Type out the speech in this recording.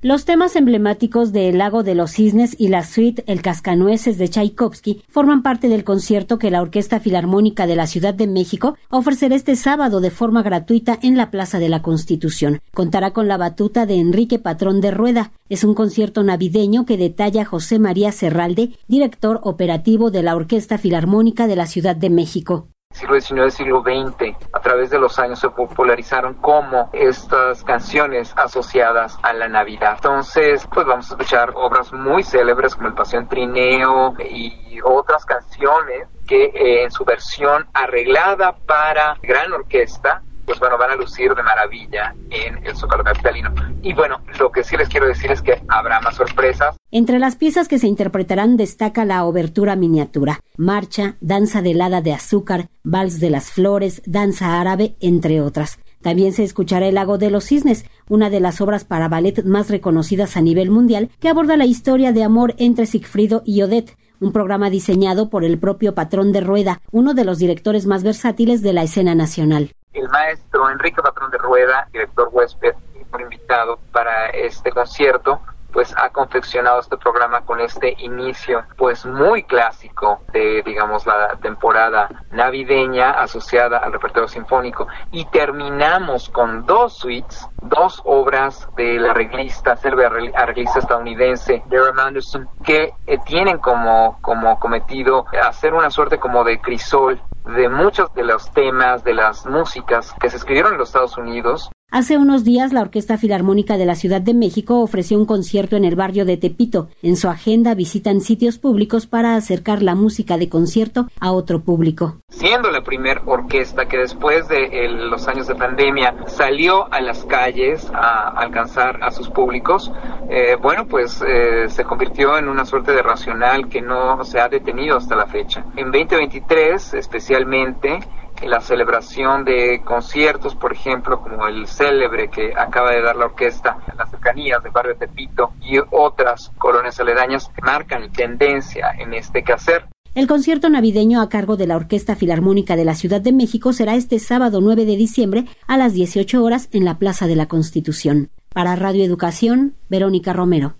Los temas emblemáticos de El lago de los cisnes y la suite El cascanueces de Tchaikovsky forman parte del concierto que la Orquesta Filarmónica de la Ciudad de México ofrecerá este sábado de forma gratuita en la Plaza de la Constitución. Contará con la batuta de Enrique Patrón de Rueda. Es un concierto navideño que detalla José María Serralde, director operativo de la Orquesta Filarmónica de la Ciudad de México siglo XIX, siglo XX, a través de los años se popularizaron como estas canciones asociadas a la Navidad. Entonces, pues vamos a escuchar obras muy célebres como el Pasión Trineo y otras canciones que eh, en su versión arreglada para gran orquesta pues bueno, van a lucir de maravilla en el Zócalo Capitalino. Y bueno, lo que sí les quiero decir es que habrá más sorpresas. Entre las piezas que se interpretarán destaca la obertura miniatura, marcha, danza de helada de azúcar, vals de las flores, danza árabe, entre otras. También se escuchará El lago de los cisnes, una de las obras para ballet más reconocidas a nivel mundial, que aborda la historia de amor entre Sigfrido y Odette, un programa diseñado por el propio patrón de Rueda, uno de los directores más versátiles de la escena nacional el maestro Enrique Patrón de Rueda, director huésped, invitado para este concierto, pues ha confeccionado este programa con este inicio pues muy clásico de digamos la temporada navideña asociada al repertorio sinfónico. Y terminamos con dos suites, dos obras del arreglista, célebre arreglista estadounidense Darren Anderson que eh, tienen como como cometido hacer una suerte como de crisol de muchos de los temas, de las músicas que se escribieron en los Estados Unidos Hace unos días la Orquesta Filarmónica de la Ciudad de México ofreció un concierto en el barrio de Tepito. En su agenda visitan sitios públicos para acercar la música de concierto a otro público. Siendo la primera orquesta que después de los años de pandemia salió a las calles a alcanzar a sus públicos, eh, bueno, pues eh, se convirtió en una suerte de racional que no se ha detenido hasta la fecha. En 2023, especialmente, la celebración de conciertos, por ejemplo, como el célebre que acaba de dar la orquesta en las cercanías del barrio Tepito y otras colonias aledañas, marcan tendencia en este quehacer. El concierto navideño a cargo de la Orquesta Filarmónica de la Ciudad de México será este sábado 9 de diciembre a las 18 horas en la Plaza de la Constitución. Para Radio Educación, Verónica Romero.